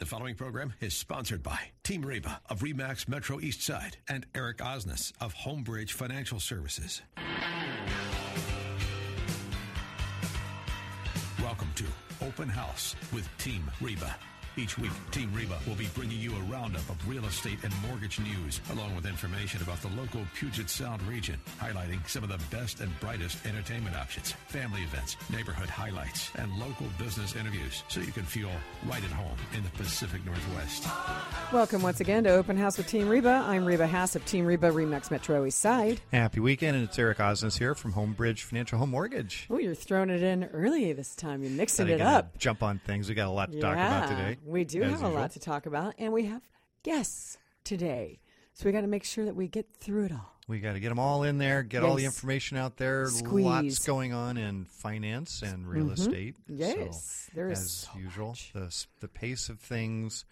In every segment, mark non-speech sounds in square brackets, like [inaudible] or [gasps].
The following program is sponsored by Team Reba of Remax Metro East Side and Eric Osnes of Homebridge Financial Services. Welcome to Open House with Team Reba. Each week, Team Reba will be bringing you a roundup of real estate and mortgage news, along with information about the local Puget Sound region, highlighting some of the best and brightest entertainment options, family events, neighborhood highlights, and local business interviews, so you can feel right at home in the Pacific Northwest. Welcome once again to Open House with Team Reba. I'm Reba Haas of Team Reba Remax Metro East Side. Happy weekend, and it's Eric Osnes here from Homebridge Financial Home Mortgage. Oh, you're throwing it in early this time. You're mixing it up. Jump on things. We got a lot to talk about today. We do have a usual. lot to talk about, and we have guests today. So we got to make sure that we get through it all. We got to get them all in there, get all the information out there. Squeeze. Lots going on in finance and real mm-hmm. estate. Yes, so, there is as so usual. much. The the pace of things,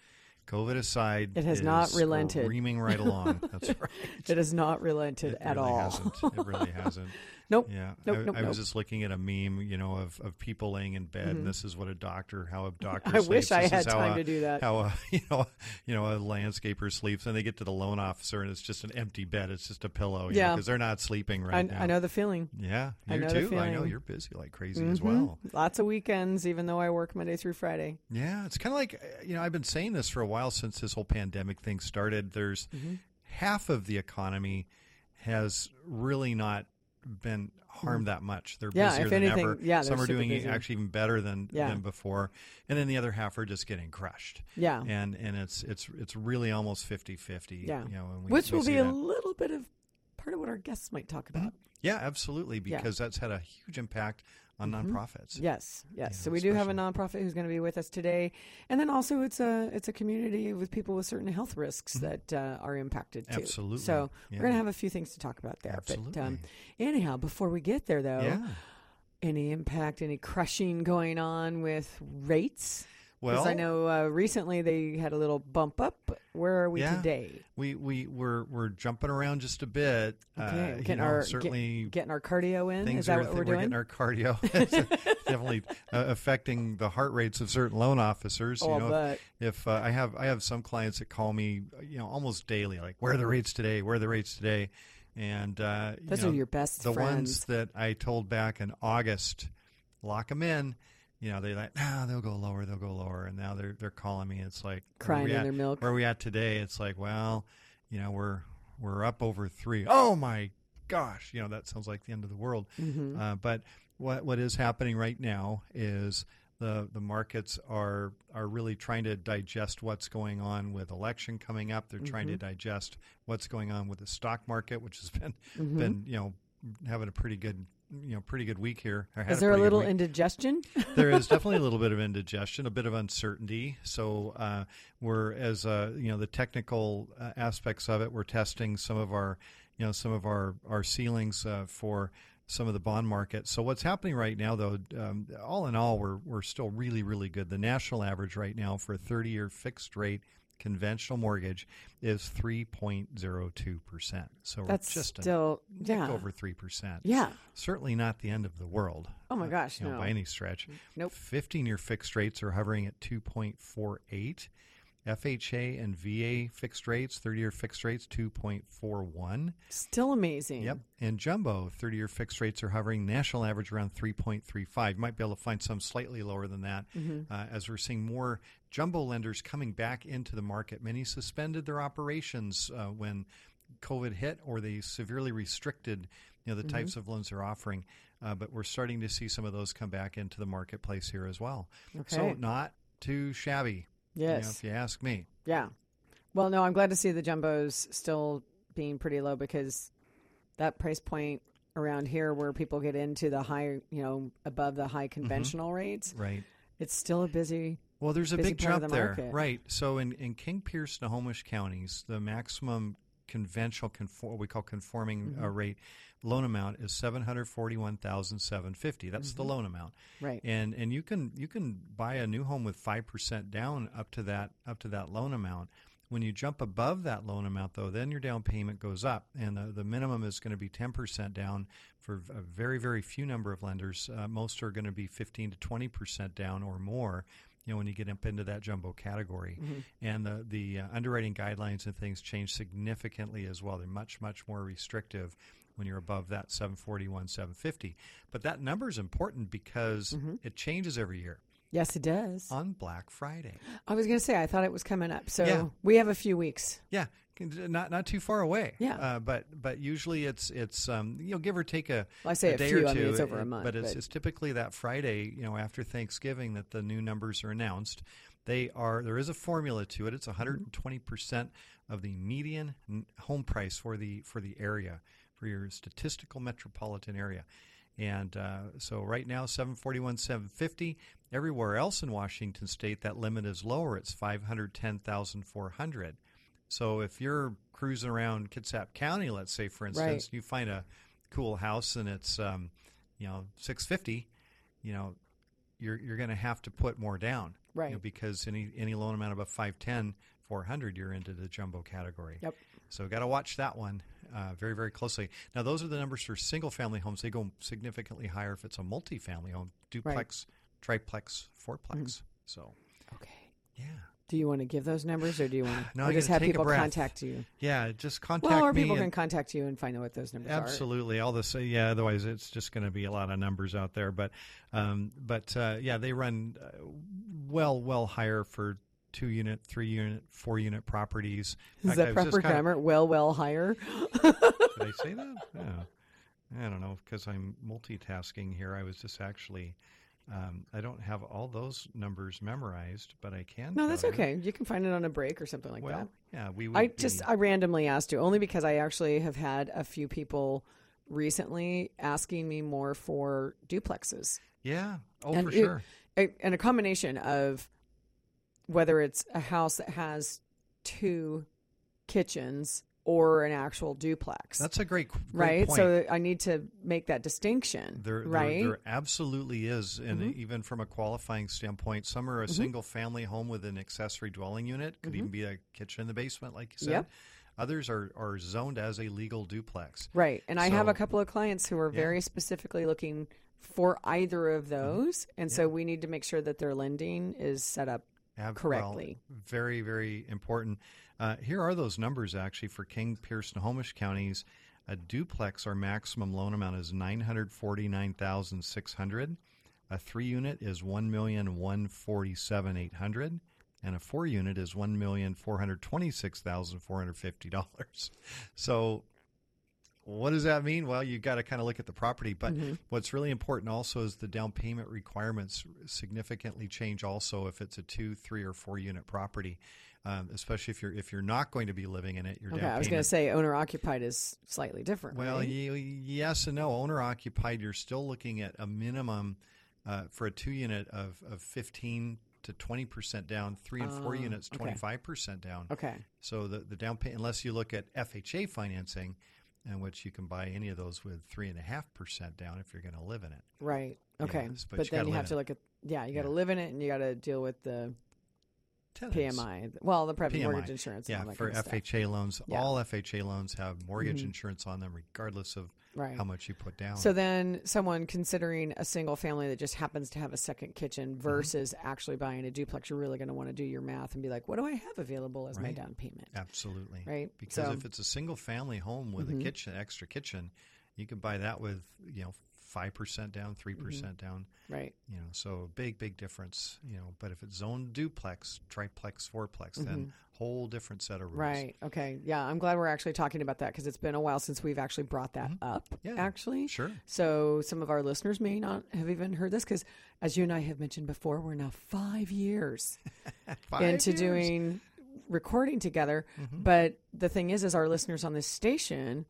COVID aside, It has not relented. Screaming right along. [laughs] That's right. It has not relented It at really all. Hasn't. It really hasn't. [laughs] Nope. Yeah, Nope, I, nope, I nope. was just looking at a meme, you know, of, of people laying in bed, and this is what a doctor, how a [laughs] doctor. I sleeps. wish I This had time a- to do that. How a [laughs] you know, you know, a landscaper sleeps, and they get to the loan officer, and it's just an empty bed. It's just a pillow, you Yeah. because they're not sleeping right I, now. I know the feeling. Yeah, I you know the too. I know you're busy like crazy as Mhm. well. Lots of weekends, even though I work Monday through Friday. Yeah, it's kind of like uh, you know I've been saying this for a while since this whole pandemic thing started. There's Mm-hmm. half of the economy has really not been harmed that much. They're Mm-hmm. Yeah, busier than anything, ever. yeah, Some they're doing busy. actually even better than Yeah. than before, and then the other half are just getting crushed. Yeah. and and it's it's it's really almost 50-50, Yeah. You know, and we, Which we will be a little bit of part of what our guests might talk about. yeah, absolutely, Yeah. because that's had a huge impact on nonprofits. Yes, yes. So we do have a nonprofit who's going to be with us today, and then also it's a it's a community with people with certain health risks that uh, are impacted too. Mm-hmm. Absolutely, So yeah. we're going to have a few things to talk about there. But um, Absolutely. anyhow, before we get there, though, Yeah. any impact, any crushing going on with rates? Well, I know uh, recently they had a little bump up. Where are we Yeah. today? we we we're we're jumping around just a bit. Okay, uh, you getting know, our get- certainly getting our cardio in. things Is that are what we're we're doing? getting our cardio. [laughs] Definitely uh, affecting the heart rates of certain loan officers. Oh, you know, bet. if, if uh, I have I have some clients that call me, you know, almost daily, like, "Where are the rates today? Where are the rates today?" And uh, you Those know, are your best the friends. ones that I told back in August, lock them in. You know, they're like, ah, they'll go lower, they'll go lower, and now they're they're calling me. It's like Crying in at- their milk. Where are we at today? It's like, well, you know, we're we're up over three. Oh my gosh, you know that sounds like the end of the world. Mm-hmm. Uh, but what what is happening right now is the the markets are are really trying to digest what's going on with election coming up. They're trying Mm-hmm. to digest what's going on with the stock market, which has [laughs] been Mm-hmm. been you know having a pretty good you know pretty good week here. Is there a good little indigestion? [laughs] there is definitely a [laughs] little bit of indigestion, a bit of uncertainty. So uh, we're as uh, you know the technical uh, aspects of it. We're testing some of our you know some of our our ceilings uh, for some of the bond market. So what's happening right now, though, um, all in all, we're we're still really really good. The national average right now for a 30 year fixed rate conventional mortgage is 3.02 percent. So we're That's just a still yeah. over three percent. Yeah. Certainly not the end of the world. Oh my uh, gosh, you know, no. by any stretch. Nope. 15 year fixed rates are hovering at 2.48. FHA and VA fixed rates, 30 year fixed rates, 2.41. Still amazing. Yep. And jumbo, 30 year fixed rates are hovering national average around 3.35. You might be able to find some slightly lower than that Mm-hmm. uh, as we're seeing more jumbo lenders coming back into the market. Many suspended their operations uh, when COVID hit or they severely restricted you know the Mm-hmm. types of loans they're offering. Uh, but we're starting to see some of those come back into the marketplace here as well. Okay. So not too shabby, you know, Yes. if you ask me. Yeah. Well, no, I'm glad to see the jumbos still being pretty low because that price point around here where people get into the high, you know, above the Mm-hmm. high conventional rates, Right. it's still a busy. Well, there's a big jump the there, market. right? So in, in King Pierce, Snohomish counties, the maximum conventional conform, what we call conforming uh, rate loan amount is seven hundred forty one thousand seven fifty. That's the loan amount, Right. and and you can you can buy a new home with five percent down up to that up to that loan amount. When you jump above that loan amount, though, then your down payment goes up, and the, the minimum is going to be ten percent down for a very very few number of lenders. Uh, most are going to be fifteen to twenty percent down or more You know, when you get up into that jumbo category, and the the uh, underwriting guidelines and things change significantly as well. They're much much more restrictive when you're above that 741 750 but that number is important because it changes every year Yes, it does. on black friday I was going to say I thought it was coming up, so Yeah. we have a few weeks. Yeah, not not too far away. Yeah. uh, but but usually it's it's um, you know give or take a, Well, I say a day few, or I two. mean, it's over a month, But it's but- it's typically that Friday you know after Thanksgiving that the new numbers are announced. They are there is a formula to it. It's 120 percent of the median home price for the for the area your statistical metropolitan area. And uh, so right now, 741, 750. Everywhere else in Washington State, that limit is lower. It's 510,400. So if you're cruising around Kitsap County, let's say, for instance, Right. you find a cool house and it's, um, you know, 650, you know, you're, you're going to have to put more down. you know, Right. because any, any loan amount above 510, 400, you're into the jumbo category. Yep. So got to watch that one uh, very, very closely. Now, those are the numbers for single family homes. They go significantly higher if it's a multi-family home, duplex, triplex, fourplex. Mm-hmm. So, Okay. yeah. Do you want to give those numbers, or do you want to [sighs] No, I just have people contact you? Yeah, just contact Well, or people can contact you and find out what those numbers are. Absolutely, all this. Yeah, otherwise it's just going to be a lot of numbers out there. But, um, but uh, yeah, they run uh, well, well higher for two unit, three unit, four unit properties. Is fact, that proper just kinda- grammar? Well, well, higher. Did I say that? Yeah. I don't know because I'm multitasking here. I was just actually. Um, I don't have all those numbers memorized, but I can. No, that's you. okay. You can find it on a break or something like Well, that. yeah, we. Would I be- just I randomly asked you only because I actually have had a few people recently asking me more for duplexes. yeah. Oh, and for it- sure. a- and a combination of whether it's a house that has two kitchens or an actual duplex. That's a great, great right. point. So I need to make that distinction. There, there- right. Mm-hmm. there, absolutely is, and even from a qualifying standpoint, some are a single family home with an accessory dwelling unit. Could even be a kitchen in the basement, like you said. Mm-hmm. Yep. Others are, are zoned as a legal duplex. Right. And I have a couple of clients who are Yeah. very specifically looking for either of Mm-hmm. those. And so we need to make sure that their lending is set up Ab- correctly. Well, very, very important. Uh, here are those numbers actually for King, Pierce, and Homish counties. A duplex, our maximum loan amount is nine hundred forty nine thousand six hundred. A three unit is one million one forty seven eight hundred, and a four unit is one million four hundred twenty six thousand four hundred fifty dollars. [laughs] So, what does that mean? Well, you've got to kind of look at the property, but what's really important also is the down payment requirements significantly change. Also, if it's a two, three, or four unit property, um, especially if you're if you're not going to be living in it, your Okay. down I was going to say owner occupied is slightly different. well, right? y- yes and no. Owner occupied, you're still looking at a minimum uh, for a two unit of, of 15 to 20% down, three and four Ah, units, 25% down. okay. So the, the down payment, unless you look at FHA financing, in which you can buy any of those with three and a half percent down if you're going to live in it. Right. Okay. Yes, but but you then you have to it. look at yeah, you got to Yeah. live in it and you got to deal with the Tenants. PMI. Well, the private PMI. mortgage insurance. Yeah, for kind of stuff. FHA loans, Yeah. Mm-hmm. all FHA loans have mortgage insurance on them, regardless of Right. how much you put down. So then, someone considering a single family that just happens to have a second kitchen Mm-hmm. versus actually buying a duplex, you're really going to want to do your math and be like, "What do I have available as my down payment?" Absolutely. Right? Because So- Mm-hmm. if it's a single family home with a kitchen, extra kitchen, you can buy that with, you know, 5% down, 3% Mm-hmm. percent down, Right. you know, so big, big difference, you know. But if it's zoned duplex, triplex, fourplex, then whole different set of rules. Mm-hmm. Right. Okay. Yeah, I'm glad we're actually talking about that because it's been a while since we've actually brought that up. Mm-hmm. Yeah, Actually, Sure. So some of our listeners may not have even heard this because, as you and I have mentioned before, we're now five years [laughs] Five into years. Mm-hmm. doing recording together. But the thing is, is our listeners on this station,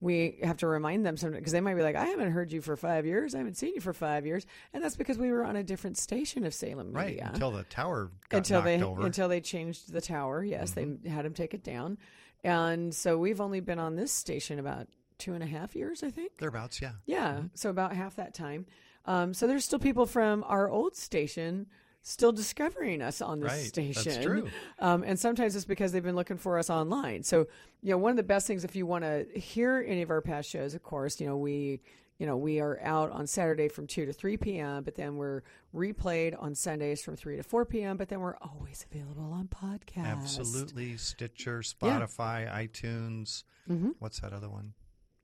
we have to remind them sometimes because they might be like, "I haven't heard you for five years. I haven't seen you for five years," and that's because we were on a different station of Salem Media. Right. Until the tower got until they over. Mm-hmm. until they changed the tower. Yes, they had them take it down, and so we've only been on this station about two and a half years, I think. Thereabouts, yeah. Yeah, Mm-hmm. so about half that time. Um, so there's still people from our old station still discovering us on this Right, that's station. true. Um, and sometimes it's because they've been looking for us online. So, you know, one of the best things if you want to hear any of our past shows, of course, you know, we you know, we are out on Saturday from 2 to 3 p.m., but then we're replayed on Sundays from 3 to 4 p.m., but then we're always available on podcast. Absolutely. Stitcher, Spotify, iTunes. Mm-hmm. What's that other one?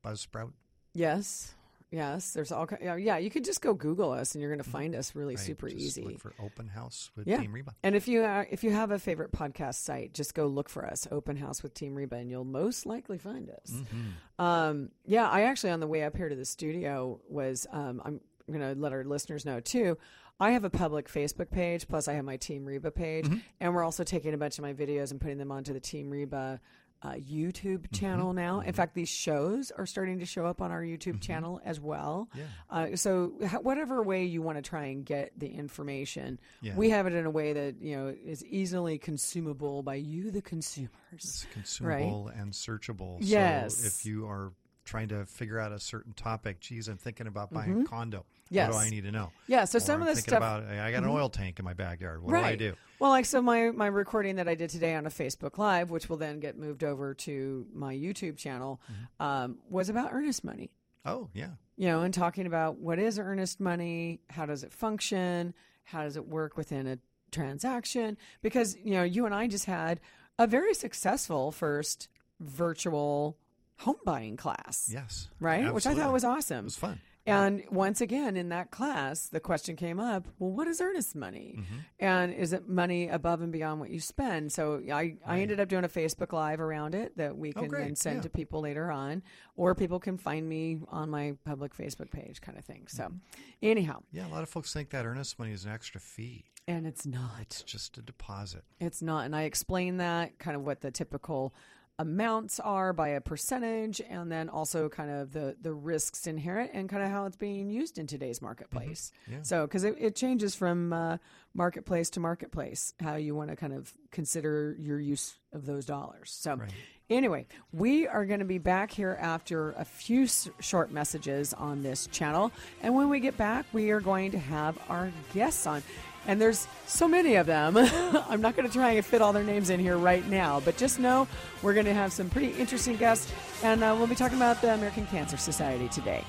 Buzzsprout. Yes. Yes, there's all kind. Yeah, you could just go Google us, and you're going to find us really Right, super just easy. Look for Open House with Yeah. Team Reba. And if you uh, if you have a favorite podcast site, just go look for us, Open House with Team Reba, and you'll most likely find us. Mm-hmm. Um, yeah, I actually on the way up here to the studio was um, I'm going to let our listeners know too. I have a public Facebook page, plus I have my Team Reba page, Mm-hmm. and we're also taking a bunch of my videos and putting them onto the Team Reba. Uh, YouTube Mm-hmm. channel now. In fact, these shows are starting to show up on our YouTube channel as well. Yeah. Uh, so, h- whatever way you want to try and get the information, Yeah. we have it in a way that you know is easily consumable by you, the consumers. It's consumable and searchable. Yes. So if you are trying to figure out a certain topic, geez, I'm thinking about buying a condo. Mm-hmm. Yes. What do I need to know? Yeah, so Or some I'm of the thinking stuff- Mm-hmm. about I got an oil tank in my backyard. What do I do? Well, like so my my recording that I did today on a Facebook Live, which will then get moved over to my YouTube channel, Mm-hmm. um, was about earnest money. Oh yeah. You know, and talking about what is earnest money, how does it function, how does it work within a transaction? Because you know, you and I just had a very successful first virtual home buying class, Yes. right? Which I thought was awesome. It was fun. And once again, in that class, the question came up well, what is earnest money? Mm-hmm. And is it money above and beyond what you spend? So I, I ended up doing a Facebook Live around it that we Oh, can great. then send Yeah. to people later on, or people can find me on my public Facebook page, kind of thing. So, Mm-hmm. anyhow, Yeah, a lot of folks think that earnest money is an extra fee. and it's not. It's just a deposit. It's not. And I explain that kind of what the typical amounts are by a percentage and then also kind of the the risks inherent and kind of how it's being used in today's marketplace Yeah. so because it, it changes from uh, marketplace to marketplace how you want to kind of consider your use of those dollars so Right. Anyway, we are going to be back here after a few s- short messages on this channel. And when we get back, we are going to have our guests on. And there's so many of them. [laughs] I'm not going to try and fit all their names in here right now, but just know we're going to have some pretty interesting guests. And uh, we'll be talking about the American Cancer Society today.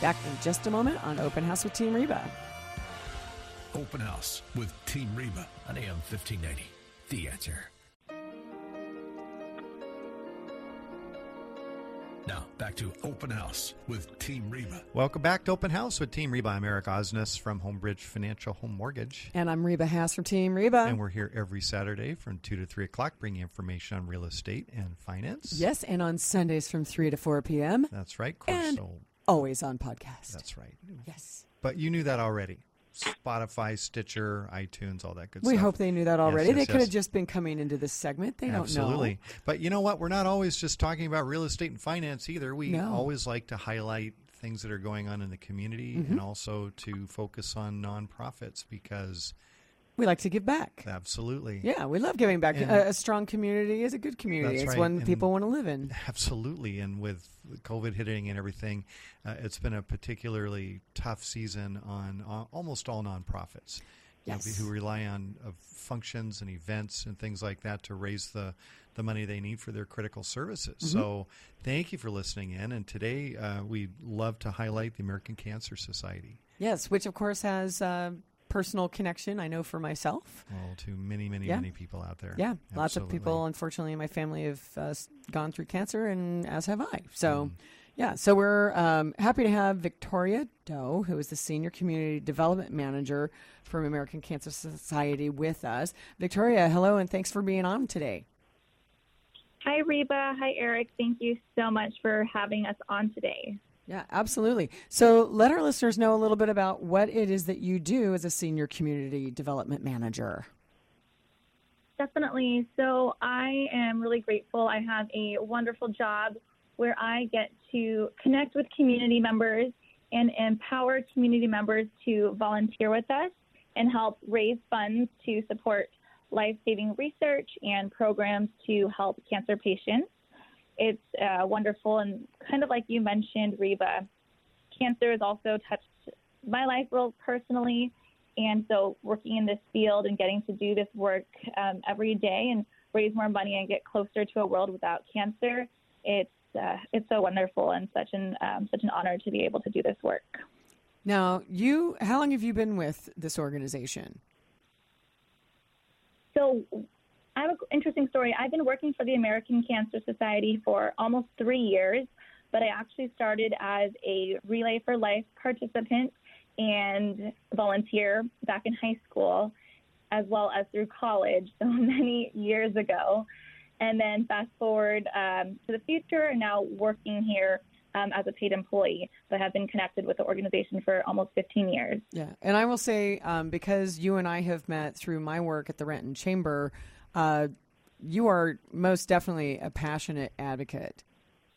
Back in just a moment on Open House with Team Reba. Open House with Team Reba on AM 1590. The answer. Now, back to Open House with Team Reba. Welcome back to Open House with Team Reba. I'm Eric Osnes from Homebridge Financial Home Mortgage. And I'm Reba Haas from Team Reba. And we're here every Saturday from 2 to 3 o'clock bringing information on real estate and finance. yes, and on Sundays from 3 to 4 p.m. That's right. And- Coastal. Always on podcast. That's right. yes. But you knew that already. Spotify, Stitcher, iTunes, all that good We stuff. We hope they knew that already. yes, they could have just been coming into this segment. They Absolutely. don't know. But you know what? We're not always just talking about real estate and finance either. We No. always like to highlight things that are going on in the community Mm-hmm. and also to focus on nonprofits because We like to give back. absolutely. Yeah, we love giving back. A, a strong community is a good community. It's right. one And- people want to live in. Absolutely. And with COVID hitting and everything, uh, it's been a particularly tough season on uh, almost all nonprofits. you know, who rely on uh, functions and events and things like that to raise the, the money they need for their critical services. Mm-hmm. So, thank you for listening in. And today, uh, we'd love to highlight the American Cancer Society. Yes, which of course has uh, personal connection. I know for myself. Well, to many, many, Yeah. many people out there. Yeah, lots of people, unfortunately, in my family have uh, gone through cancer, and as have I. So, Mm-hmm. yeah, so we're um, happy to have Victoria Doe, who is the Senior Community Development Manager from American Cancer Society, with us. Victoria, hello, and thanks for being on today. Hi, Reba. Hi, Eric. Thank you so much for having us on today. Yeah, absolutely. So, let our listeners know a little bit about what it is that you do as a Senior Community Development Manager. Definitely. So, I am really grateful. I have a wonderful job where I get to connect with community members and empower community members to volunteer with us and help raise funds to support life saving research and programs to help cancer patients. It's uh, wonderful. And kind of like you mentioned, Reba, cancer has also touched my life real personally. And so, working in this field and getting to do this work um, every day and raise more money and get closer to a world without cancer, it's uh, it's so wonderful and such an um, such an honor to be able to do this work. Now, you, how long have you been with this organization? So, I have an interesting story. I've been working for the American Cancer Society for almost three years, but I actually started as a Relay for Life participant and volunteer back in high school, as well as through college, [laughs] so many years ago. And then fast forward um, to the future, and now working here um, as a paid employee, but have been connected with the organization for almost 15 years. Yeah, and I will say um, because you and I have met through my work at the Renton Chamber, uh, you are most definitely a passionate advocate.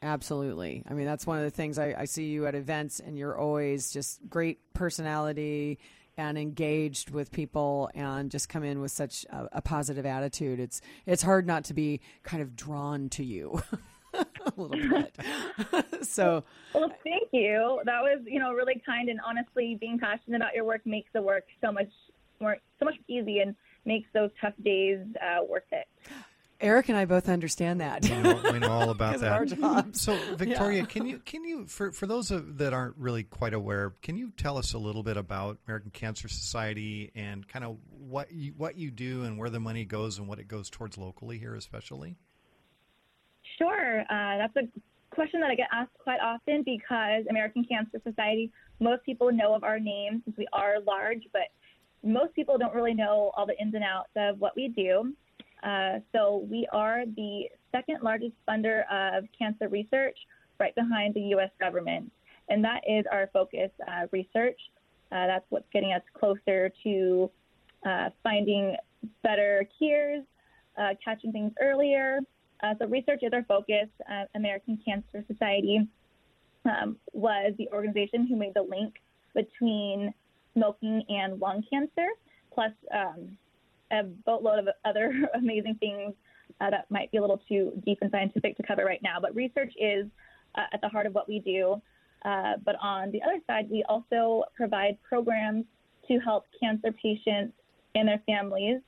Absolutely. I mean, that's one of the things I, I see you at events, and you're always just great personality and engaged with people and just come in with such a, a positive attitude. It's it's hard not to be kind of drawn to you. [laughs] a little bit. [laughs] so, well, thank you. That was, you know, really kind. And honestly, being passionate about your work makes the work so much more, so much easy, and makes those tough days uh, worth it. Eric and I both understand that. We know, we know all [laughs] about that. Our jobs. So, Victoria, yeah. can you can you for for those of, that aren't really quite aware, can you tell us a little bit about American Cancer Society and kind of what you what you do and where the money goes and what it goes towards locally here, especially? Sure, uh, that's a question that I get asked quite often because American Cancer Society. Most people know of our name since we are large, but most people don't really know all the ins and outs of what we do. Uh, so we are the second largest funder of cancer research, right behind the U.S. government, and that is our focus uh, research. Uh, that's what's getting us closer to uh, finding better cures, uh, catching things earlier. so research is our focus. American Cancer Society um, was the organization who made the link between smoking and lung cancer, plus um, a boatload of other [laughs] amazing things uh, that might be a little too deep and scientific to cover right now. But research is uh, at the heart of what we do. Uh, but on the other side, we also provide programs to help cancer patients and their families.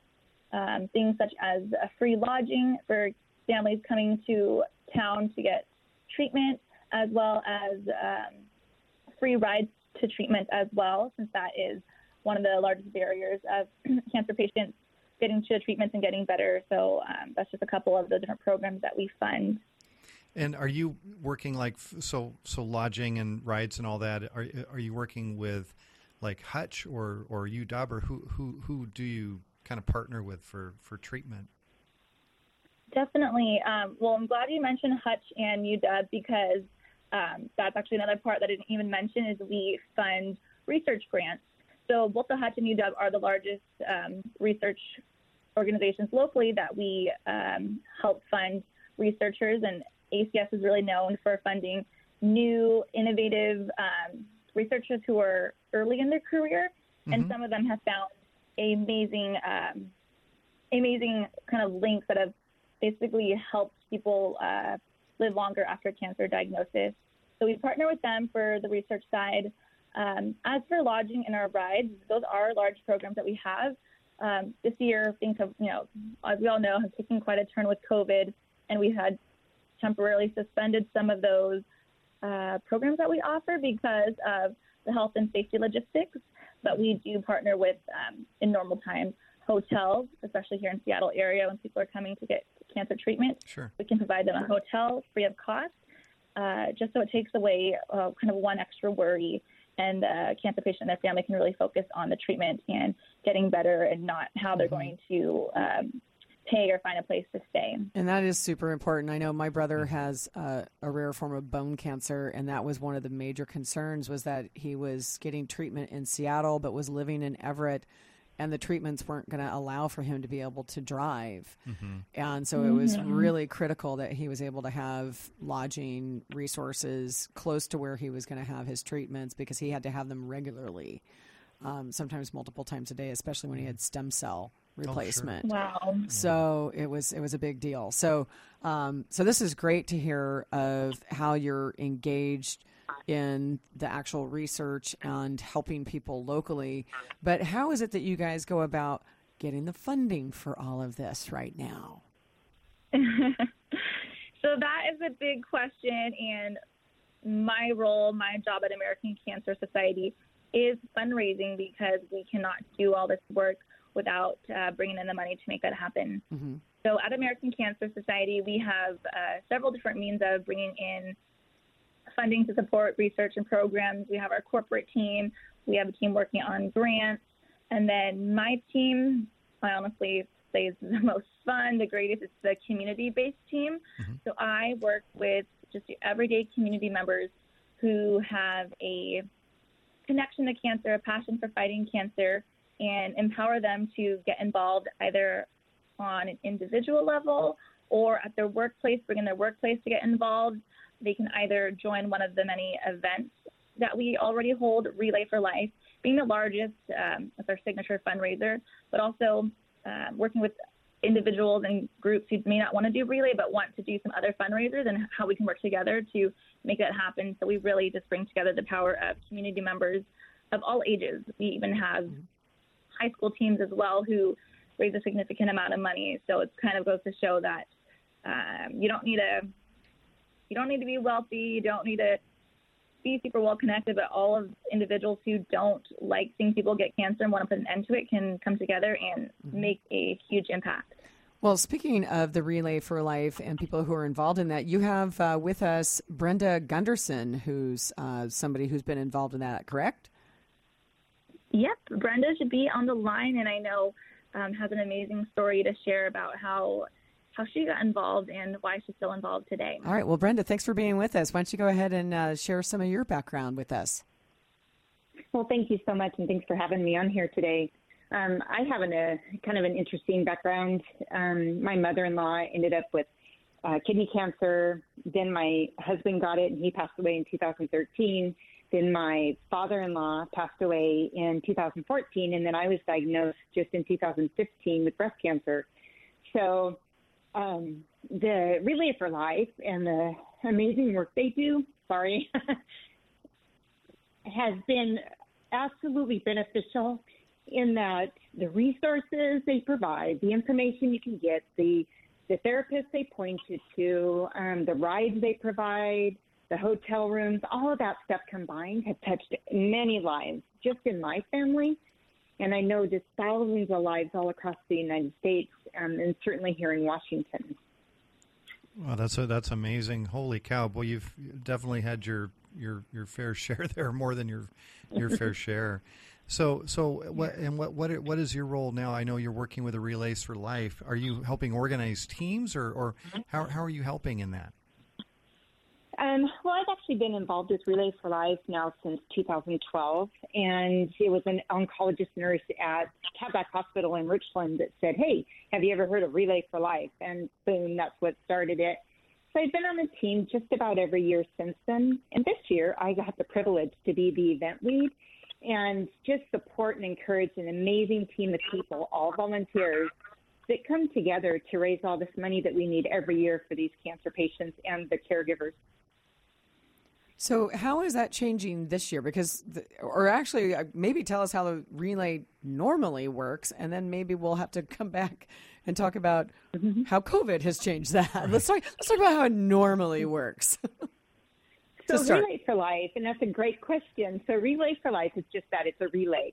Um, things such as free lodging for families coming to town to get treatment, as well as um, free rides to treatment as well, since that is one of the largest barriers of [clears throat] cancer patients getting to treatments and getting better. So um, that's just a couple of the different programs that we fund. And are you working like so so lodging and rides and all that? Are are you working with like Hutch or or UW or who who who do you kind of partner with for for treatment? Definitely. Um, well, I'm glad you mentioned Hutch and UW because um, that's actually another part that I didn't even mention is we fund research grants. So both the Hutch and UW are the largest um, research organizations locally that we um, help fund researchers, and ACS is really known for funding new, innovative um, researchers who are early in their career, mm-hmm. and some of them have found amazing, um, amazing kind of links that have basically helped people uh, live longer after cancer diagnosis. So we partner with them for the research side. Um, as for lodging and our rides, those are large programs that we have. Um, this year, things have, you know, as we all know, have taken quite a turn with COVID, and we had temporarily suspended some of those uh, programs that we offer because of the health and safety logistics. But we do partner with, um, in normal times, hotels, especially here in Seattle area when people are coming to get cancer treatment. Sure. We can provide them a hotel free of cost, uh, just so it takes away uh, kind of one extra worry and the cancer patient and their family can really focus on the treatment and getting better and not how they're mm-hmm. going to um, pay or find a place to stay. And that is super important. I know my brother has uh, a rare form of bone cancer, and that was one of the major concerns was that he was getting treatment in Seattle, but was living in Everett and the treatments weren't going to allow for him to be able to drive. Mm-hmm. And so it was mm-hmm. really critical that he was able to have lodging resources close to where he was going to have his treatments because he had to have them regularly, um, sometimes multiple times a day, especially when he had stem cell replacement. Oh, sure. Wow. So it was it was a big deal. So um, so this is great to hear of how you're engaged in the actual research and helping people locally. But how is it that you guys go about getting the funding for all of this right now? [laughs] So that is a big question, and my role, my job at American Cancer Society is fundraising because we cannot do all this work without uh, bringing in the money to make that happen. Mm-hmm. So at American Cancer Society, we have uh, several different means of bringing in funding to support research and programs. We have our corporate team. We have a team working on grants. And then my team, I honestly say is [laughs] the most fun, the greatest. It's the community-based team. Mm-hmm. So I work with just everyday community members who have a connection to cancer, a passion for fighting cancer, and empower them to get involved either on an individual level or at their workplace, bring in their workplace to get involved. They can either join one of the many events that we already hold, Relay for Life, being the largest, um, as our signature fundraiser, but also uh, working with individuals and groups who may not want to do relay but want to do some other fundraisers and how we can work together to make that happen. So we really just bring together the power of community members of all ages. We even have high school teams as well who raise a significant amount of money. So it kind of goes to show that um, you don't need a you don't need to be wealthy. You don't need to be super well connected, but all of individuals who don't like seeing people get cancer and want to put an end to it can come together and mm-hmm. make a huge impact. Well, speaking of the Relay for Life and people who are involved in that, you have uh, with us Brenda Gunderson, who's uh, somebody who's been involved in that, correct? Yep, Brenda should be on the line, and I know um, has an amazing story to share about how how she got involved and why she's still involved today. All right. Well, Brenda, thanks for being with us. Why don't you go ahead and uh, share some of your background with us? Well, thank you so much, and thanks for having me on here today. Um, I have an, a kind of an interesting background. Um, my mother-in-law ended up with uh, kidney cancer. Then my husband got it, and he passed away in 2013. Then my father-in-law passed away in 2014, and then I was diagnosed just in 2015 with breast cancer. So um, the Relay for Life and the amazing work they do, sorry, [laughs] has been absolutely beneficial in that the resources they provide, the information you can get, the the therapists they point you to, um, the rides they provide, the hotel rooms, all of that stuff combined have touched many lives just in my family. And I know just thousands of lives all across the United States um, and certainly here in Washington. Well, that's a, that's amazing. Holy cow! Well, you've definitely had your your your fair [laughs] share there, more than your your fair [laughs] share. So so what and what what what is your role now? I know you're working with a Relays for Life. Are you helping organize teams, or or how how are you helping in that? Um, well, I've actually been involved with Relay for Life now since 2012, and it was an oncologist nurse at Kadlec Hospital in Richland that said, "Hey, have you ever heard of Relay for Life?" And boom, that's what started it. So I've been on the team just about every year since then, and this year I got the privilege to be the event lead and just support and encourage an amazing team of people, all volunteers, that come together to raise all this money that we need every year for these cancer patients and the caregivers. So, how is that changing this year? Because, the, or actually, uh, maybe tell us how the relay normally works, and then maybe we'll have to [laughs] come back and talk about mm-hmm. how COVID has changed that. Right. Let's talk. Let's talk about how it normally works. [laughs] so, Relay for Life, and that's a great question. So, Relay for Life is just that; it's a relay.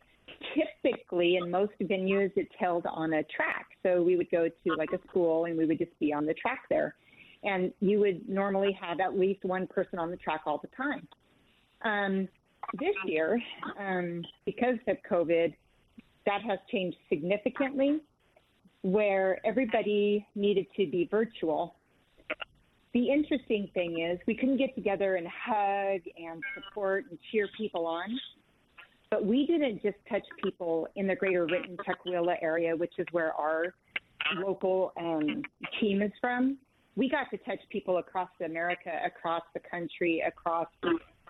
Typically, in most venues, it's held on a track. So, we would go to like a school, and we would just be on the track there and you would normally have at least one person on the track all the time. Um, this year, um, because of COVID, that has changed significantly, where everybody needed to be virtual. The interesting thing is, we couldn't get together and hug and support and cheer people on. But we didn't just touch people in the greater Renton Tukwila area, which is where our local um, team is from we got to touch people across America, across the country, across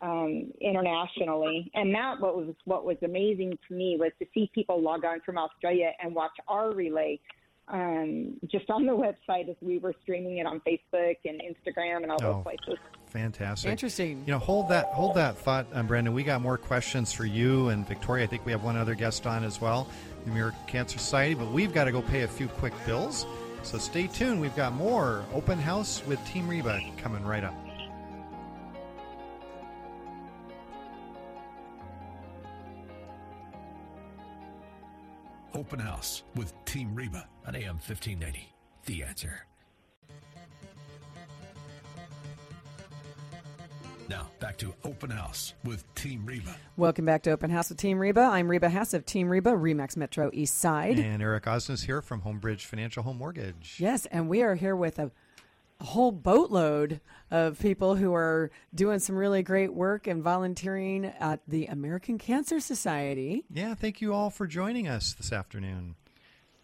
um, internationally. And that what was what was amazing to me was to see people log on from Australia and watch our relay um, just on the website as we were streaming it on Facebook and Instagram and all oh, those places. Fantastic, interesting. You know, hold that hold that thought, um, Brandon. We got more questions for you and Victoria. I think we have one other guest on as well, the American Cancer Society. But we've got to go pay a few quick bills. So stay tuned. We've got more Open House with Team Reba coming right up. Open House with Team Reba on AM 1590. The answer. Now, back to Open House with Team Reba. Welcome back to Open House with Team Reba. I'm Reba Haas of Team Reba, Remax Metro East Side. And Eric Osnes here from Homebridge Financial Home Mortgage. Yes, and we are here with a, a whole boatload of people who are doing some really great work and volunteering at the American Cancer Society. Yeah, thank you all for joining us this afternoon.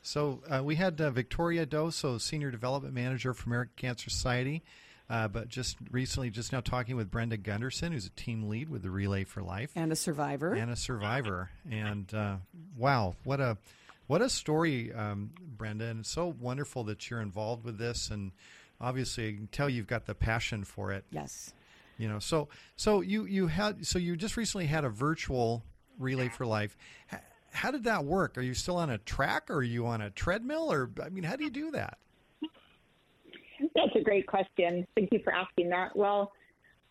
So uh, we had uh, Victoria Doso, Senior Development Manager for American Cancer Society. Uh, but just recently, just now talking with Brenda Gunderson, who's a team lead with the Relay for Life, and a survivor, and a survivor. And uh, wow, what a what a story, um, Brenda! And it's so wonderful that you're involved with this, and obviously, I can tell you've got the passion for it. Yes. You know, so so you you had so you just recently had a virtual Relay for Life. How did that work? Are you still on a track, or are you on a treadmill, or I mean, how do you do that? [laughs] That's a great question. Thank you for asking that. Well,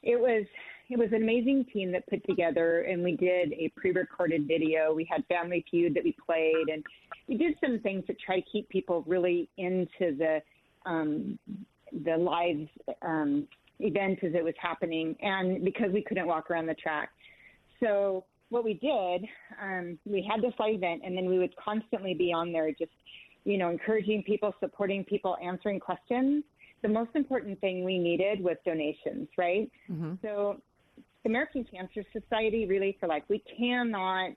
it was it was an amazing team that put together, and we did a pre-recorded video. We had Family Feud that we played, and we did some things to try to keep people really into the um, the live um, event as it was happening, and because we couldn't walk around the track, so what we did, um, we had this live event, and then we would constantly be on there, just you know, encouraging people, supporting people, answering questions the most important thing we needed was donations, right? Mm-hmm. So, the American Cancer Society, really for like we cannot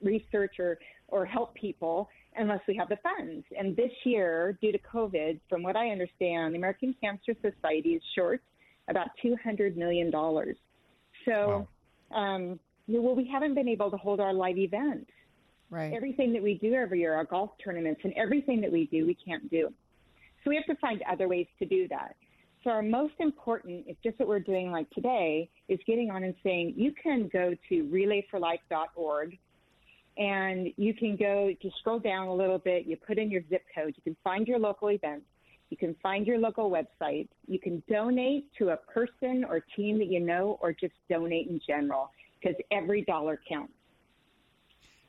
research or, or help people unless we have the funds. And this year, due to COVID, from what I understand, the American Cancer Society is short about $200 million. So, wow. um, well, we haven't been able to hold our live events. Right. Everything that we do every year, our golf tournaments, and everything that we do, we can't do. So we have to find other ways to do that. So our most important, is just what we're doing like today, is getting on and saying you can go to relayforlife.org and you can go, you scroll down a little bit, you put in your zip code, you can find your local events, you can find your local website, you can donate to a person or team that you know, or just donate in general, because every dollar counts.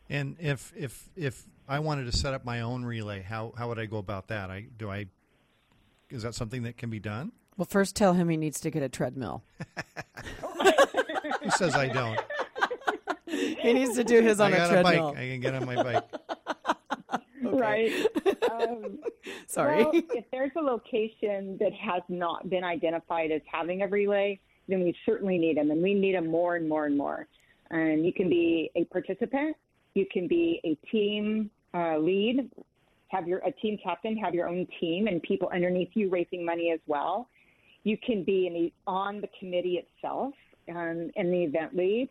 And if if if I wanted to set up my own relay, how how would I go about that? I do I is that something that can be done? Well, first tell him he needs to get a treadmill. [laughs] Who says I don't? He needs to do his on I a treadmill. A bike. I can get on my bike. [laughs] Right. Um, [laughs] Sorry. Well, if there's a location that has not been identified as having a relay, then we certainly need them, and we need them more and more and more. And you can be a participant, you can be a team uh, lead have your a team captain, have your own team and people underneath you raising money as well. You can be the, on the committee itself um, and the event lead.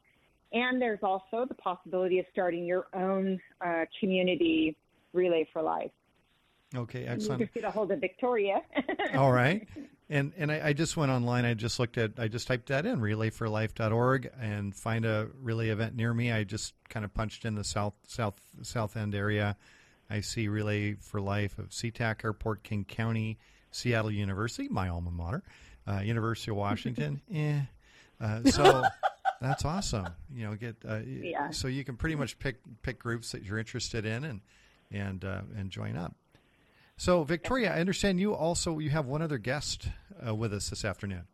And there's also the possibility of starting your own uh, community relay for life. Okay, excellent. You just get a hold of Victoria. [laughs] All right. And and I, I, just went online. I just looked at. I just typed that in relayforlife.org and find a relay event near me. I just kind of punched in the south south south end area I see Relay for Life of SeaTac Airport, King County, Seattle University, my alma mater, uh, University of Washington. [laughs] eh. Uh, so [laughs] that's awesome. You know, get uh, yeah. so you can pretty much pick pick groups that you're interested in and and uh, and join up. So Victoria, I understand you also you have one other guest uh, with us this afternoon.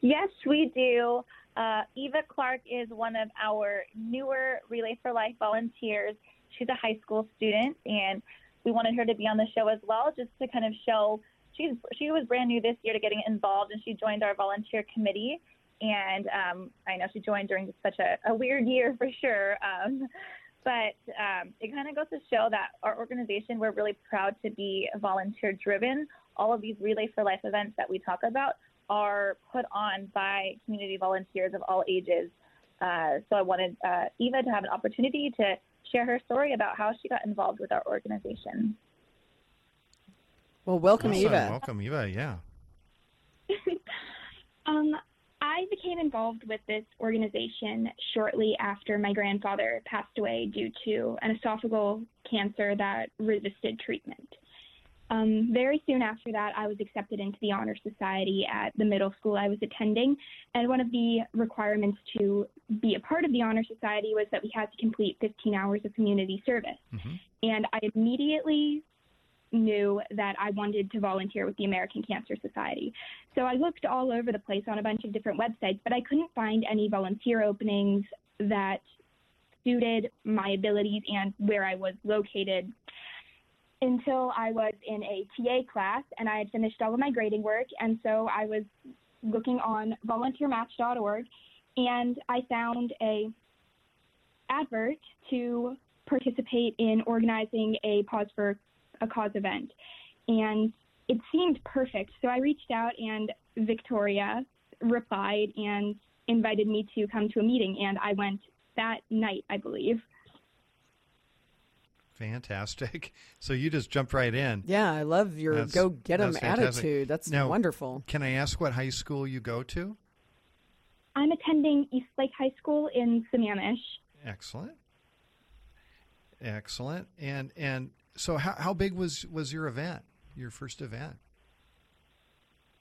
Yes, we do. Uh, Eva Clark is one of our newer Relay for Life volunteers she's a high school student, and we wanted her to be on the show as well, just to kind of show she's she was brand new this year to getting involved, and she joined our volunteer committee. And um, I know she joined during such a, a weird year for sure. Um, but um, it kind of goes to show that our organization, we're really proud to be volunteer driven. All of these Relay for Life events that we talk about are put on by community volunteers of all ages. Uh, so I wanted uh, Eva to have an opportunity to share her story about how she got involved with our organization. Well, welcome, awesome. Eva. Welcome, Eva. Yeah. [laughs] um, I became involved with this organization shortly after my grandfather passed away due to an esophageal cancer that resisted treatment. Um, very soon after that, I was accepted into the Honor Society at the middle school I was attending. And one of the requirements to be a part of the Honor Society was that we had to complete 15 hours of community service. Mm-hmm. And I immediately knew that I wanted to volunteer with the American Cancer Society. So I looked all over the place on a bunch of different websites, but I couldn't find any volunteer openings that suited my abilities and where I was located until I was in a TA class and I had finished all of my grading work. And so I was looking on volunteermatch.org and I found a advert to participate in organizing a Pause for a Cause event. And it seemed perfect. So I reached out and Victoria replied and invited me to come to a meeting and I went that night, I believe. Fantastic. [laughs] So you just jumped right in. Yeah, I love your that's, go get them attitude. That's now, wonderful. Can I ask what high school you go to? I'm attending Eastlake High School in Sammamish. Excellent. Excellent. And and so how how big was was your event? Your first event?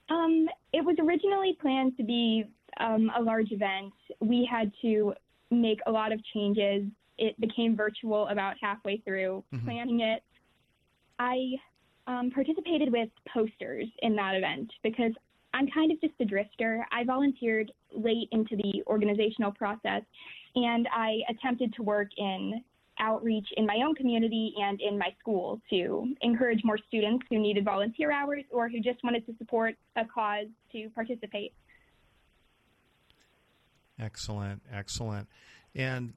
Um, it was originally planned to be um, a large event. We had to make a lot of changes it became virtual about halfway through mm-hmm. planning it. I um, participated with posters in that event because I'm kind of just a drifter. I volunteered late into the organizational process and I attempted to work in outreach in my own community and in my school to encourage more students who needed volunteer hours or who just wanted to support a cause to participate. Excellent, excellent. And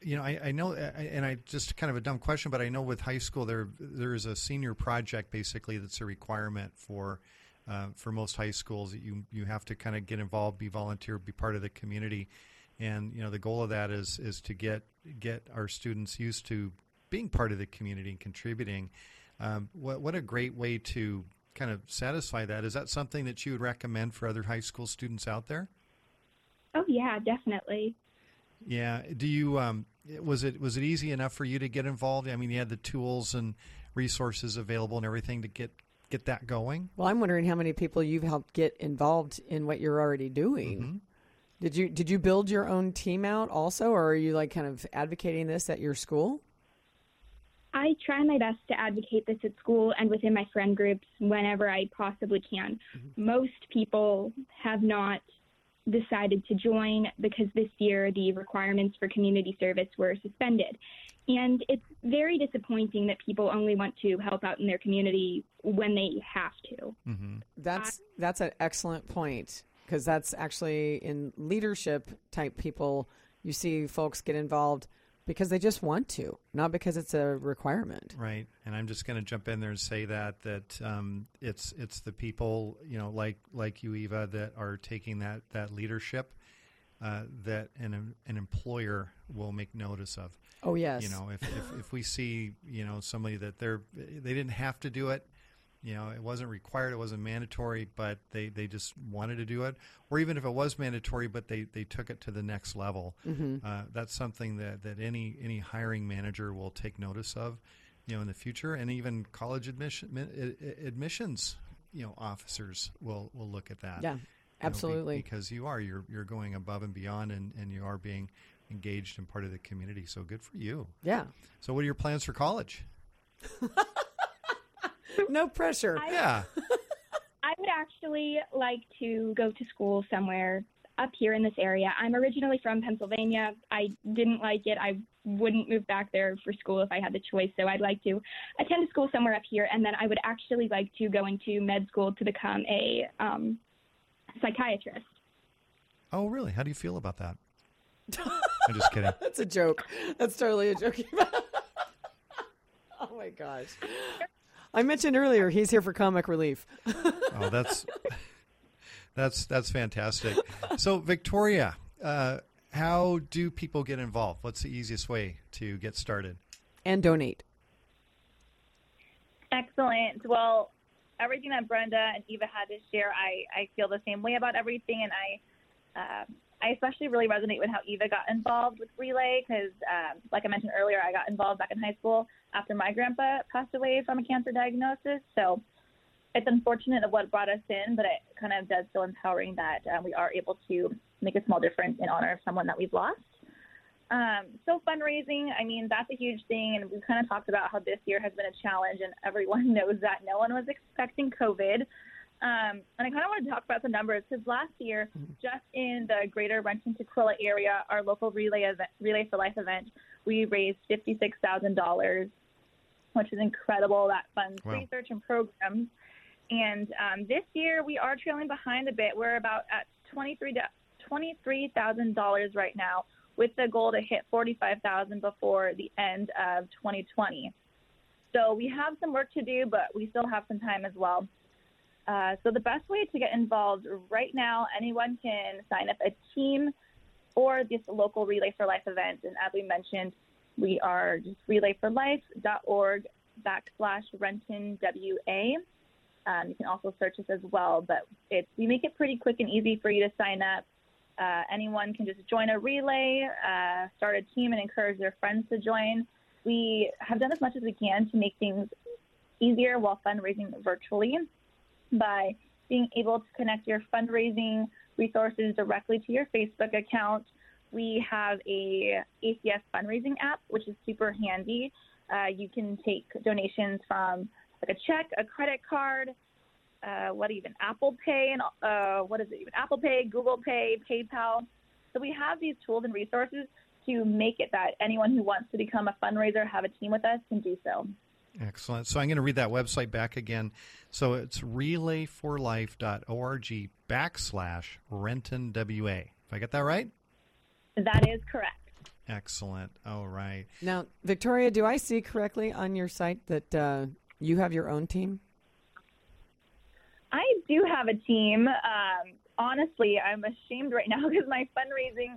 you know, I, I know, and I just kind of a dumb question, but I know with high school there there is a senior project basically that's a requirement for uh, for most high schools that you you have to kind of get involved, be volunteer, be part of the community, and you know the goal of that is is to get get our students used to being part of the community and contributing. Um, what what a great way to kind of satisfy that. Is that something that you would recommend for other high school students out there? Oh yeah, definitely. Yeah. Do you um, was it was it easy enough for you to get involved? I mean, you had the tools and resources available and everything to get get that going. Well, I'm wondering how many people you've helped get involved in what you're already doing. Mm-hmm. Did you did you build your own team out also, or are you like kind of advocating this at your school? I try my best to advocate this at school and within my friend groups whenever I possibly can. Mm-hmm. Most people have not decided to join because this year the requirements for community service were suspended. And it's very disappointing that people only want to help out in their community when they have to. Mm-hmm. That's that's an excellent point because that's actually in leadership type people. You see folks get involved because they just want to, not because it's a requirement. Right. And I'm just going to jump in there and say that that um, it's it's the people you know like like you Eva that are taking that that leadership uh, that an an employer will make notice of. Oh yes. You know if, if if we see you know somebody that they're they didn't have to do it you know, it wasn't required, it wasn't mandatory, but they, they just wanted to do it. Or even if it was mandatory, but they, they took it to the next level. Mm-hmm. Uh, that's something that, that any any hiring manager will take notice of, you know, in the future, and even college admission admissions, you know, officers will will look at that. Yeah, absolutely. Know, because you are you're you're going above and beyond, and, and you are being engaged and part of the community. So good for you. Yeah. So what are your plans for college? [laughs] no pressure. I, yeah. [laughs] I would actually like to go to school somewhere up here in this area. I'm originally from Pennsylvania. I didn't like it. I wouldn't move back there for school if I had the choice. So I'd like to attend a school somewhere up here, and then I would actually like to go into med school to become a um, psychiatrist. Oh, really? How do you feel about that? [laughs] I'm just kidding. That's a joke. That's totally a joke. [laughs] oh my gosh. I mentioned earlier he's here for comic relief. [laughs] oh, that's that's that's fantastic. So, Victoria, uh, how do people get involved? What's the easiest way to get started? And donate. Excellent. Well, everything that Brenda and Eva had to share, I, I feel the same way about everything, and I uh, I especially really resonate with how Eva got involved with Relay because, um, like I mentioned earlier, I got involved back in high school after my grandpa passed away from a cancer diagnosis. So it's unfortunate of what brought us in, but it kind of does feel empowering that um, we are able to make a small difference in honor of someone that we've lost. Um, so fundraising, I mean, that's a huge thing, and we kind of talked about how this year has been a challenge, and everyone [laughs] knows that no one was expecting COVID. Um, and I kind of want to talk about the numbers because last year, just in the greater Renton Tukwila area, our local Relay event, Relay for Life event, we raised fifty-six thousand dollars, which is incredible. That funds Wow. research and programs. And um, this year, we are trailing behind a bit. We're about at twenty-three twenty-three thousand dollars right now, with the goal to hit forty-five thousand before the end of 2020. So we have some work to do, but we still have some time as well. Uh, so the best way to get involved right now, anyone can sign up a team or this local Relay for Life event. And as we mentioned, we are just relayforlife.org backslash Renton WA. Um, you can also search us as well, but it's we make it pretty quick and easy for you to sign up. Uh, anyone can just join a relay, uh, start a team, and encourage their friends to join. We have done as much as we can to make things easier while fundraising virtually by being able to connect your fundraising resources directly to your Facebook account. We have a ACS fundraising app, which is super handy. Uh, you can take donations from like a check, a credit card, uh, what even Apple Pay, and uh, what is it even Apple Pay, Google Pay, PayPal. So we have these tools and resources to make it that anyone who wants to become a fundraiser, have a team with us, can do so. Excellent. So I'm going to read that website back again. So it's relayforlife.org backslash Renton WA. If I get that right? That is correct. Excellent. All right. Now, Victoria, do I see correctly on your site that uh, you have your own team? I do have a team. Um, honestly, I'm ashamed right now [laughs] because my fundraising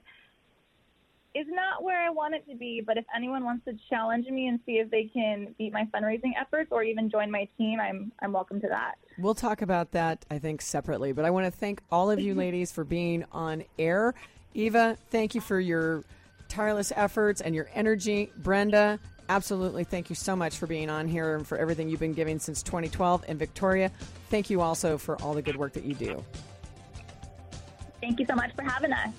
is not where I want it to be. But if anyone wants to challenge me and see if they can beat my fundraising efforts or even join my team, I'm I'm welcome to that. We'll talk about that, I think, separately. But I want to thank all of you [laughs] ladies for being on air. Eva, thank you for your tireless efforts and your energy. Brenda, absolutely thank you so much for being on here and for everything you've been giving since 2012. And Victoria, thank you also for all the good work that you do. Thank you so much for having us.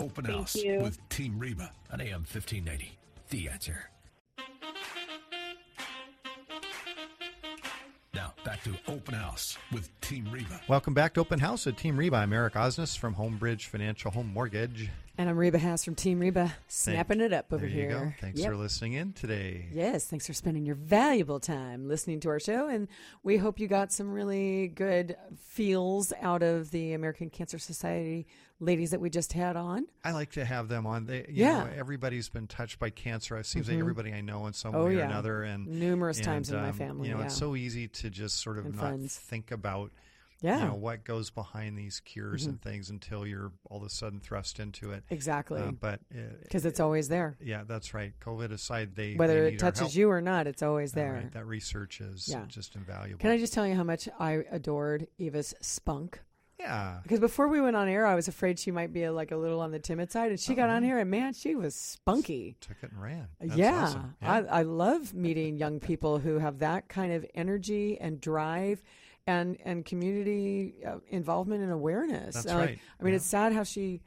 Open Thank House you. with Team Reba on AM 1590. The answer. Back to Open House with Team Reba. Welcome back to Open House at Team Reba. I'm Eric Osnes from Homebridge Financial Home Mortgage. And I'm Reba Haas from Team Reba, snapping it up over there here. go. Thanks Yep. for listening in today. Yes, thanks for spending your valuable time listening to our show. And we hope you got some really good feels out of the American Cancer Society ladies that we just had on. I like to have them on. They, you Yeah. know, everybody's been touched by cancer. It seems like everybody I know in some Oh, way or yeah. another, and Numerous and, times in my um, family, You know, yeah. it's so easy to just sort of And not friends. think about. Yeah. You know what goes behind these cures Mm-hmm. and things until you're all of a sudden thrust into it. Exactly. Uh, but uh, Because it's always there. yeah, that's right. COVID aside, they Whether they it touches you or not, it's always Uh, there. right. That research is Yeah. just invaluable. Can I just tell you how much I adored Eva's spunk? Yeah. Because before we went on air, I was afraid she might be a, like a little on the timid side, and she got on here, and man, she was spunky. Took it and ran. That's yeah, awesome. I, I love meeting young people who have that kind of energy and drive, and and community uh, involvement and awareness. That's Uh, like, right. I mean, Yeah. it's sad how she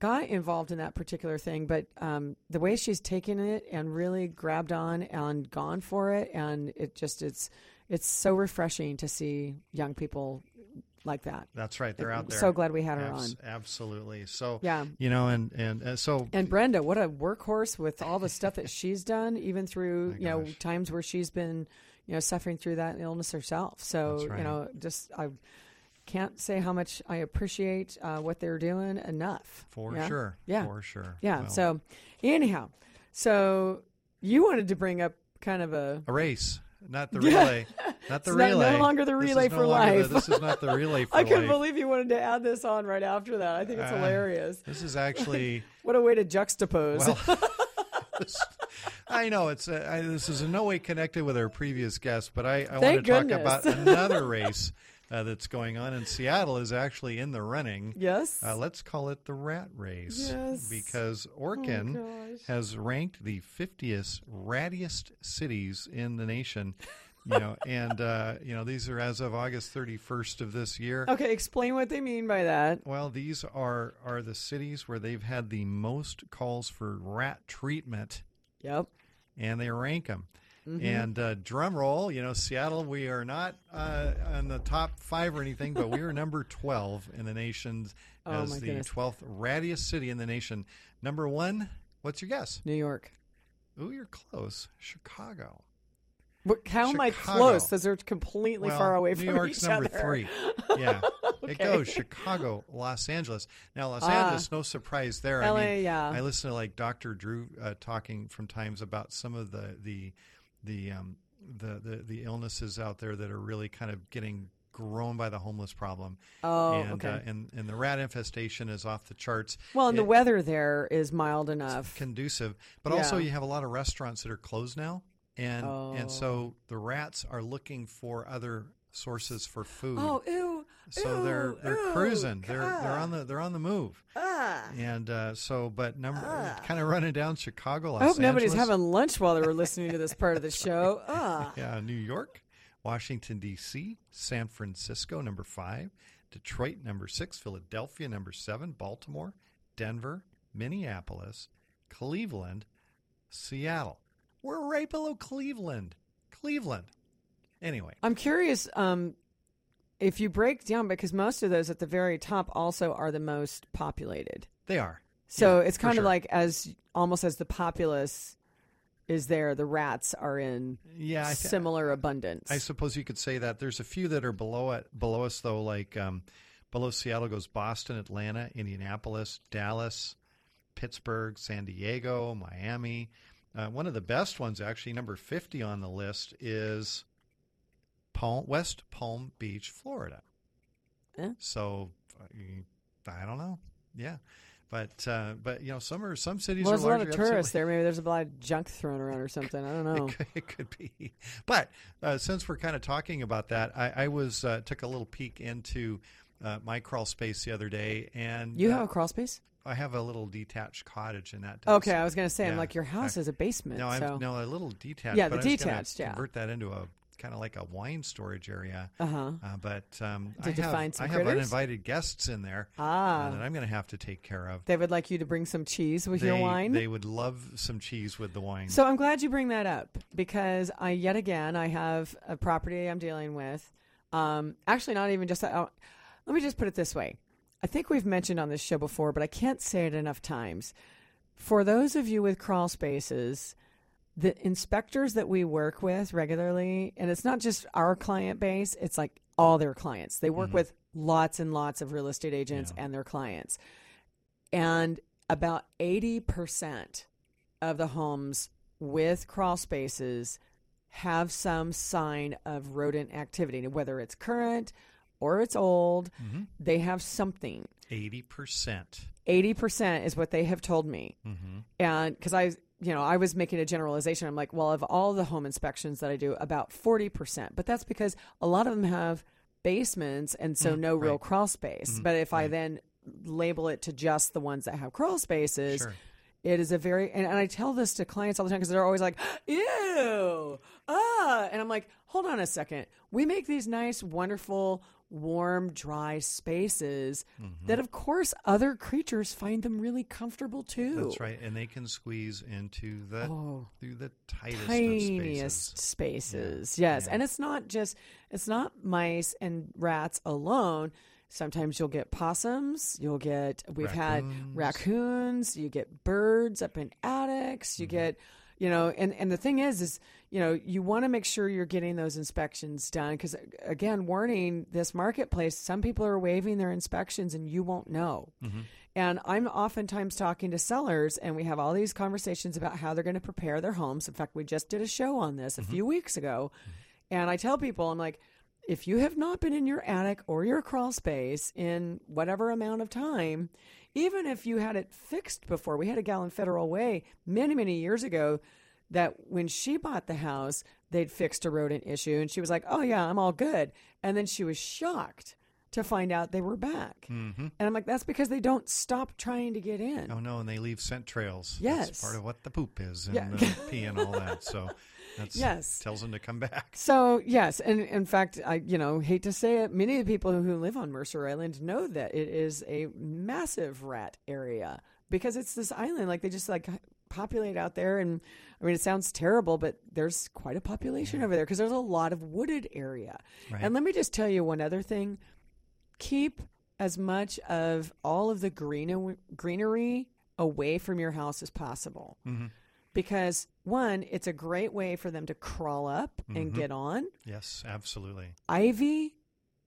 got involved in that particular thing, but um, the way she's taken it and really grabbed on and gone for it, and it just it's it's so refreshing to see young people like that. That's right. They're out there. So glad we had her Abs- on. Absolutely. So Yeah. you know, and and so And Brenda, what a workhorse with all the stuff that she's done, even through [laughs] you know times where she's been you know suffering through that illness herself. So right. you know, just I can't say how much I appreciate uh, what they're doing enough. for Yeah? sure. Yeah. For sure. Yeah. Well, So anyhow, so you wanted to bring up kind of a a race, not the [laughs] relay, not the It's not- no longer the relay no for the- life. this is not the relay [laughs] for I couldn't life. believe you wanted to add this on right after that. I think it's Uh, hilarious. This is actually [laughs] What a way to juxtapose. well. I know it's uh, I, this is in no way connected with our previous guest, but I, I want to talk about another race uh, that's going on, and Seattle is actually in the running. Yes. Uh, let's call it the rat race. Yes. Because Orkin Oh, has ranked the 50th rattiest cities in the nation. You know, [laughs] and uh, you know these are as of August 31st of this year. Okay, explain what they mean by that. Well, these are are the cities where they've had the most calls for rat treatment, Yep. and they rank them. Mm-hmm. And uh, drum roll, you know, Seattle, we are not uh, on the top five or anything, but we are [laughs] number 12 in the nation Oh, as the goodness. 12th rattiest city in the nation. Number one, what's your guess? New York. Ooh, you're close. Chicago. What, how am I close? Because they're completely Well, far away from New York's each number other. three. [laughs] Yeah, Okay. it goes Chicago, Los Angeles. Now, Los Ah. Angeles, no surprise there. LA, I mean, yeah. I listen to like Dr. Drew uh, talking from times about some of the the the um, the, the the illnesses out there that are really kind of getting grown by the homeless problem. Oh, and, okay. uh, and and the rat infestation is off the charts. well, and the weather there is mild enough. conducive. But also, you have a lot of restaurants that are closed now, and Oh. and so the rats are looking for other sources for food. Oh, ew. So ew, they're they're ew, cruising. They're they're ah, on the they're on the move. ah. And uh, so, but number kind of running down Chicago, Los I hope nobody's having lunch while they were listening to this part of the show. [laughs] Ah. Yeah, New York, Washington D.C., San Francisco, number five, Detroit, number six, Philadelphia, number seven, Baltimore, Denver, Minneapolis, Cleveland, Seattle. We're right below Cleveland. Cleveland. Anyway, I'm curious um, if you break down because most of those at the very top also are the most populated. they are. So Yeah, it's kind of sure. like as almost as the populace is there, the rats are in Yeah, th- similar abundance. I suppose you could say that. There's a few that are below it, below us though. Like um, below Seattle goes Boston, Atlanta, Indianapolis, Dallas, Pittsburgh, San Diego, Miami. Uh, one of the best ones, actually, number 50 on the list is Palm, West Palm Beach, Florida. Yeah. So uh, I don't know. Yeah. But uh, but you know some are some cities well, are there's a lot of tourists absolutely. there. Maybe there's a lot of junk thrown around or something. I don't [laughs] know. It could, it could be. But uh, since we're kind of talking about that, I, I was uh, took a little peek into uh, my crawl space the other day, and You uh, have a crawl space? I have a little detached cottage, in that. Does, Okay, I was going to say, I'm like, your house I- is a basement. No, so. I'm no a little detached. Yeah, but the detached, yeah. Convert that into a kind of like a wine storage area. Uh-huh. Uh, but um, I have, I have uninvited guests in there Ah. uh, that I'm going to have to take care of. They would like you to bring some cheese with they, your wine. They would love some cheese with the wine. So I'm glad you bring that up because I yet again I have a property I'm dealing with. Um, actually, not even just that. oh, let me just put it this way. I think we've mentioned on this show before, but I can't say it enough times. For those of you with crawl spaces, the inspectors that we work with regularly, and it's not just our client base, it's like all their clients. They work with lots and lots of real estate agents Yeah. and their clients. And about 80% of the homes with crawl spaces have some sign of rodent activity, whether it's current or it's old, they have something. Eighty percent. 80% is what they have told me. Mm-hmm. And because I, you know, I was making a generalization. I'm like, well, of all the home inspections that I do, about 40%. But that's because a lot of them have basements and so Mm, no real crawl space. Mhm, But if I then label it to just the ones that have crawl spaces, Sure. it is a very, and, and I tell this to clients all the time because they're always like, [gasps] ew, ah. And I'm like, hold on a second. We make these nice, wonderful, warm, dry spaces Mm-hmm. that, of course, other creatures find them really comfortable too. That's right, and they can squeeze into the Oh. through the tightest tiniest of spaces. spaces. Yes. yeah. And it's not just it's not mice and rats alone. Sometimes you'll get possums, you'll get we've had Raccoons. raccoons, you get birds up in attics, Mm-hmm. you get you know, and and the thing is is, you know, you want to make sure you're getting those inspections done cuz again, warning this marketplace, some people are waiving their inspections and you won't know. Mm-hmm. And I'm oftentimes talking to sellers, and we have all these conversations about how they're going to prepare their homes. In fact, we just did a show on this a Mm-hmm. few weeks ago. And I tell people, I'm like, if you have not been in your attic or your crawl space in whatever amount of time, even if you had it fixed before, we had a gal in Federal Way many, many years ago that when she bought the house, they'd fixed a rodent issue, and she was like, "Oh yeah, I'm all good." And then she was shocked to find out they were back. Mm-hmm. And I'm like, "That's because they don't stop trying to get in." Oh no, and they leave scent trails. Yes. That's part of what the poop is and Yeah. the [laughs] pee and all that. So that's Yes. tells them to come back. So yes, and in fact, I you know hate to say it, many of the people who live on Mercer Island know that it is a massive rat area because it's this island. Like they just like populate out there, and I mean it sounds terrible, but there's quite a population over there because there's a lot of wooded area. Right. And let me just tell you one other thing: keep as much of all of the green greenery away from your house as possible Mhm. because one, it's a great way for them to crawl up and Mhm. get on. Yes, absolutely. Ivy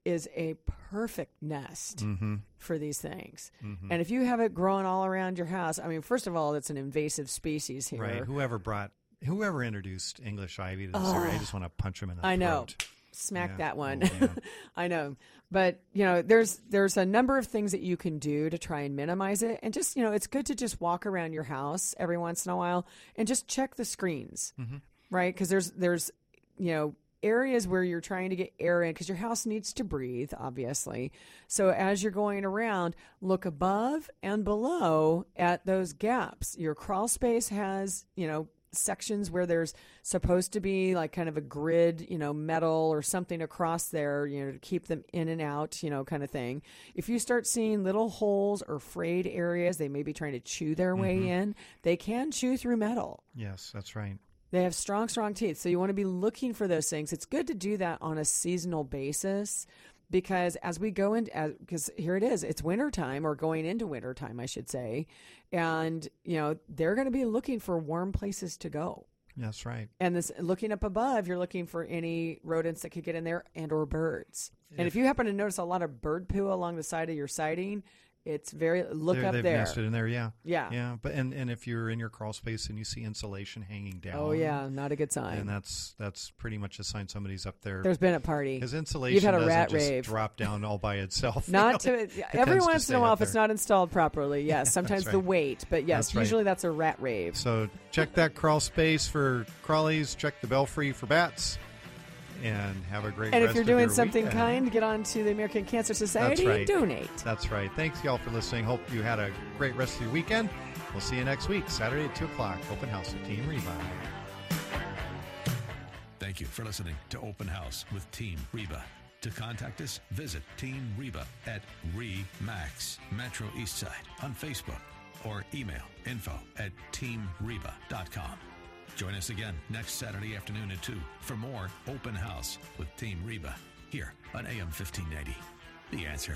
is a perfect nest Mm-hmm. for these things. Mhm. And if you have it growing all around your house, I mean, first of all, it's an invasive species here. Right. Whoever brought, whoever introduced English ivy to this area, I just want to punch him in the I know. Smack Yeah. that one. Oh. [laughs] I know. But, you know, there's there's a number of things that you can do to try and minimize it. And just, you know, it's good to just walk around your house every once in a while and just check the screens. Mhm. Right? Cuz there's there's, you know, areas where you're trying to get air in because your house needs to breathe, obviously. So as you're going around, look above and below at those gaps. Your crawl space has, you know, sections where there's supposed to be like kind of a grid, you know, metal or something across there, you know, to keep them in and out, you know, kind of thing. If you start seeing little holes or frayed areas, they may be trying to chew their way mm-hmm. in. They can chew through metal. Yes, that's right. They have strong, strong teeth. So you want to be looking for those things. It's good to do that on a seasonal basis because as we go into, because here it is, it's wintertime or going into wintertime, I should say. And, you know, they're going to be looking for warm places to go. That's right. And this looking up above, you're looking for any rodents that could get in there and or birds. And if you happen to notice a lot of bird poo along the side of your siding, it's very look They're- up they've there. nested in there. Yeah. Yeah. Yeah. But and and if you're in your crawl space and you see insulation hanging down. Oh yeah, not a good sign. And that's that's pretty much a sign somebody's up there. There's been a party. Because insulation You've had a rat just rave. drop down all by itself. you [laughs] Not know? [laughs] to It every tends to once in a while if it's not installed properly. Yes, [laughs] sometimes That's the weight, but yes, That's right. usually that's a rat rave. So check that crawl space for crawlies. Check the belfry for bats, and have a great. And if you're doing your something weekend. kind, get on to the American Cancer Society right. and donate. That's right. Thanks y'all for listening. Hope you had a great rest of your weekend. We'll see you next week, Saturday at two o'clock. Open house with Team Reba. Thank you for listening to Open House with Team Reba. To contact us, visit Team Reba at REMAX Metro Eastside on Facebook or email info at teamreba.com. Join us again next Saturday afternoon at 2 for more Open House with Team Reba here on AM 1590. The answer.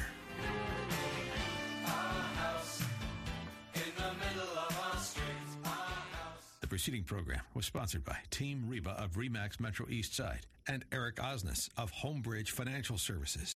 The preceding program was sponsored by Team Reba of REMAX Metro East Side and Eric Osnes of Homebridge Financial Services.